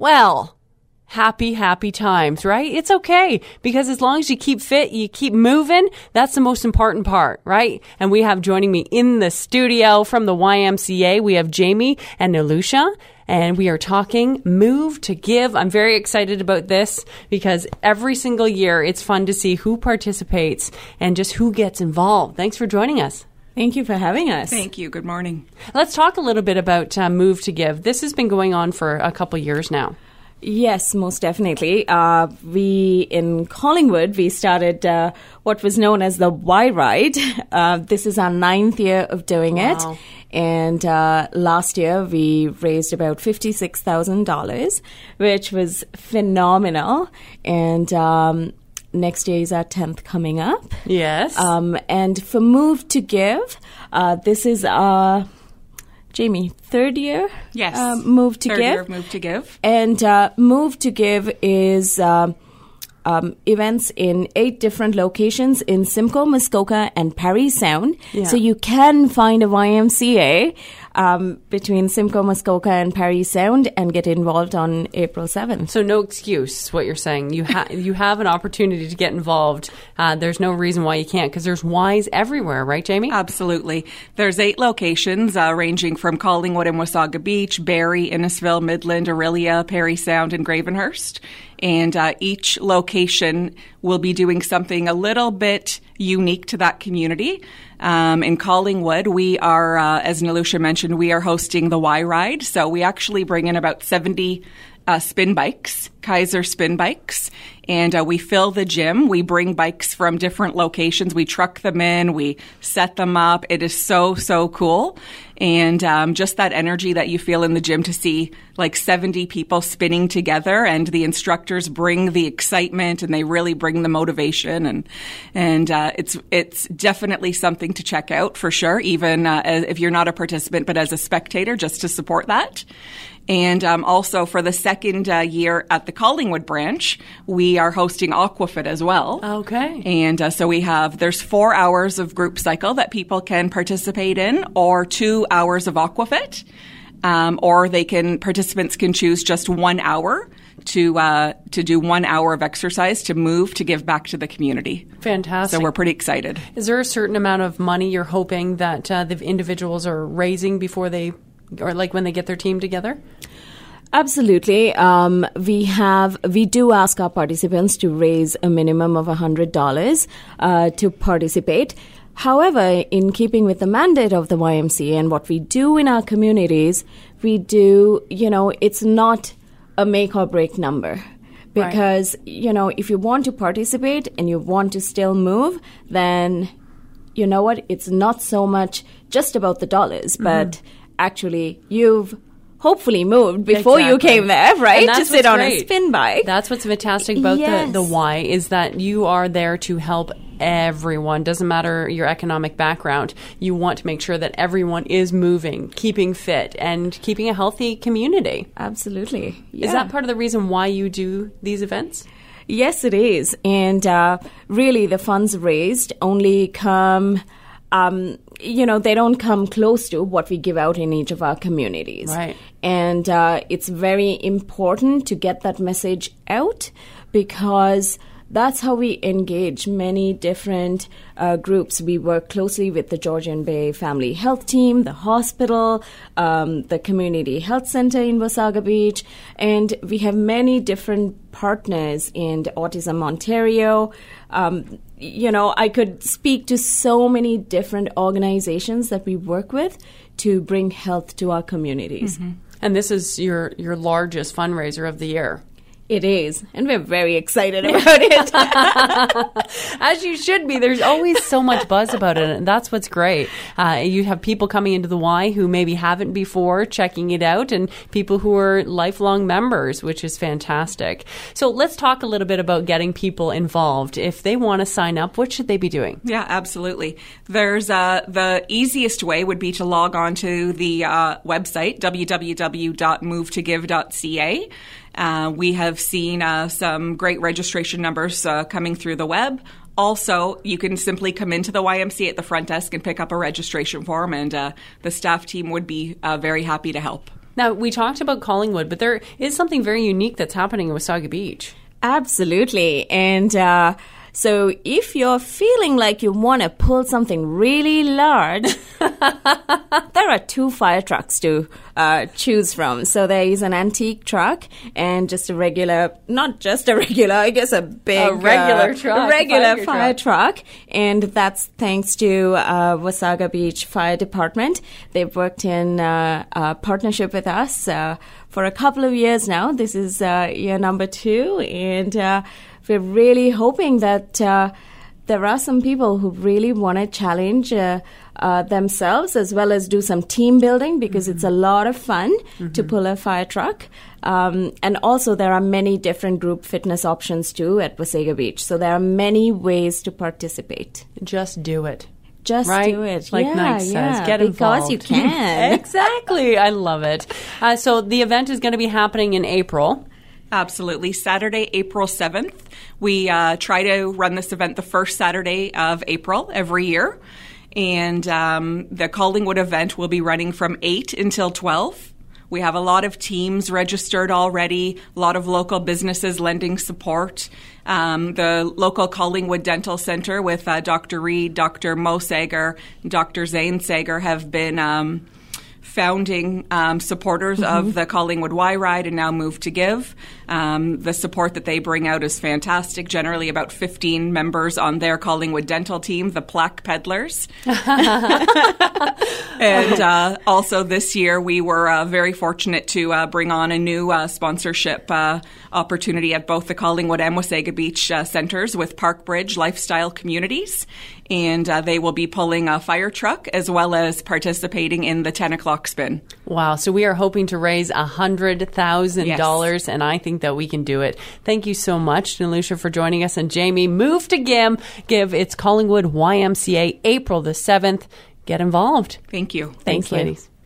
well, happy, happy times, right? It's okay because as long as you keep fit, you keep moving, that's the most important part, right? And we have joining me in the studio from the YMCA, we have Jamie and Nilusha. And we are talking Move to Give. I'm very excited about this because every single year it's fun to see who participates and just who gets involved. Thanks for joining us. Thank you for having us. Thank you. Good morning. Let's talk a little bit about uh, Move to Give. This has been going on for a couple years now. Yes, most definitely. Uh, we in Collingwood we started uh, what was known as the Y Ride. Uh, this is our ninth year of doing Wow. it, and uh, last year we raised about fifty six thousand dollars, which was phenomenal. And um, next year is our tenth coming up. Yes. Um, and for Move to Give, uh, this is our Jamie third year. Yes. uh, Move to Third Give. year of Move to Give. And uh, Move to Give is um, um, events in eight different locations in Simcoe, Muskoka, and Parry Sound. Yeah. So you can find a YMCA um, between Simcoe, Muskoka, and Parry Sound and get involved on April 7th. So no excuse, what you're saying. You ha- you have an opportunity to get involved. Uh, there's no reason why you can't because there's Ys everywhere, right, Jamie? Absolutely. There's eight locations uh, ranging from Collingwood and Wasaga Beach, Barrie, Innisfil, Midland, Orillia, Parry Sound, and Gravenhurst. And uh, each location will be doing something a little bit unique to that community. Um, in Collingwood, we are, uh, as Nilusha mentioned, we are hosting the Y Ride. So we actually bring in about 70 uh, spin bikes, Keiser spin bikes, and uh, we fill the gym. We bring bikes from different locations. We truck them in. We set them up. It is so so cool, and um, just that energy that you feel in the gym to see like 70 people spinning together, and the instructors bring the excitement and they really bring the motivation, and and uh, it's it's definitely something to check out for sure. Even uh, as- if you're not a participant, but as a spectator, just to support that. And um, also for the second uh, year at the Collingwood branch, we are hosting Aquafit as well. Okay. And uh, so we have there's four hours of group cycle that people can participate in, or two hours of Aquafit, um, or they can participants can choose just one hour to uh, to do one hour of exercise to move to give back to the community. Fantastic. So we're pretty excited. Is there a certain amount of money you're hoping that uh, the individuals are raising before they, or like when they get their team together? Absolutely. Um, we have we do ask our participants to raise a minimum of hundred dollars uh, to participate. However, in keeping with the mandate of the YMCA and what we do in our communities, we do you know it's not a make or break number because you know if you want to participate and you want to still move, then you know what? It's not so much just about the dollars, Mm-hmm. but actually you've hopefully moved before you came there, right? To sit on a spin bike. That's what's fantastic about Yes. the, the Y is that you are there to help everyone. Doesn't matter your economic background. You want to make sure that everyone is moving, keeping fit, and keeping a healthy community. Absolutely. Is that part of the reason why you do these events? Yes, it is. And uh, really, the funds raised only come, um, you know, they don't come close to what we give out in each of our communities. Right. And uh, it's very important to get that message out because that's how we engage many different uh, groups. We work closely with the Georgian Bay Family Health Team, the hospital, um, the Community Health Center in Wasaga Beach, and we have many different partners in Autism Ontario. Um, you know, I could speak to so many different organizations that we work with to bring health to our communities. And this is your your largest fundraiser of the year. It is, and we're very excited about it. As you should be. There's always so much buzz about it, and that's what's great. Uh, you have people coming into the Y who maybe haven't before, checking it out, and people who are lifelong members, which is fantastic. So let's talk a little bit about getting people involved. If they want to sign up, what should they be doing? Yeah, absolutely. There's uh, the easiest way would be to log on to the uh, website www.movetogive.ca. Uh, we have seen uh, some great registration numbers uh, coming through the web. Also, you can simply come into the YMCA at the front desk and pick up a registration form, and uh, the staff team would be uh, very happy to help. Now, we talked about Collingwood, but there is something very unique that's happening in Wasaga Beach. Absolutely. And uh, so if you're feeling like you want to pull something really large, there are two fire trucks to uh, choose from. So there is an antique truck and just a regular, not just a regular, I guess a big A regular uh, truck, regular fire fire truck. And that's thanks to uh, Wasaga Beach Fire Department. They've worked in uh, a partnership with us uh, for a couple of years now. This is uh, year number two, and uh, we're really hoping that uh, there are some people who really want to challenge uh, uh, themselves as well as do some team building because it's a lot of fun to pull a fire truck. Um, and also, there are many different group fitness options too at Wasaga Beach. So there are many ways to participate. Just do it. Just right? do it. Like yeah, Nike yeah, says, get because involved. you can. exactly. I love it. Uh, so the event is going to be happening in April. Absolutely. Saturday, April 7th. We uh, try to run this event the first Saturday of April every year. And um, the Collingwood event will be running from 8 until 12. We have a lot of teams registered already, a lot of local businesses lending support. Um, the local Collingwood Dental Center with uh, Dr. Reed, Dr. Mo Sager, Dr. Zane Sager have been. Um, founding um, supporters of the Collingwood Y Ride and now Move to Give. Um, the support that they bring out is fantastic. Generally, about 15 members on their Collingwood dental team, the Plaque Peddlers. and uh, also this year, we were uh, very fortunate to uh, bring on a new uh, sponsorship uh, opportunity at both the Collingwood and Wasaga Beach uh, centers with Parkbridge Lifestyle Communities. And uh, they will be pulling a fire truck as well as participating in the 10 o'clock spin. Wow. So we are hoping to raise $100,000, Yes. and I think that we can do it. Thank you so much, Nilusha, for joining us. And Jamie, move to GIM. Give it's Collingwood YMCA April the 7th. Get involved. Thank you. Thanks, you. ladies.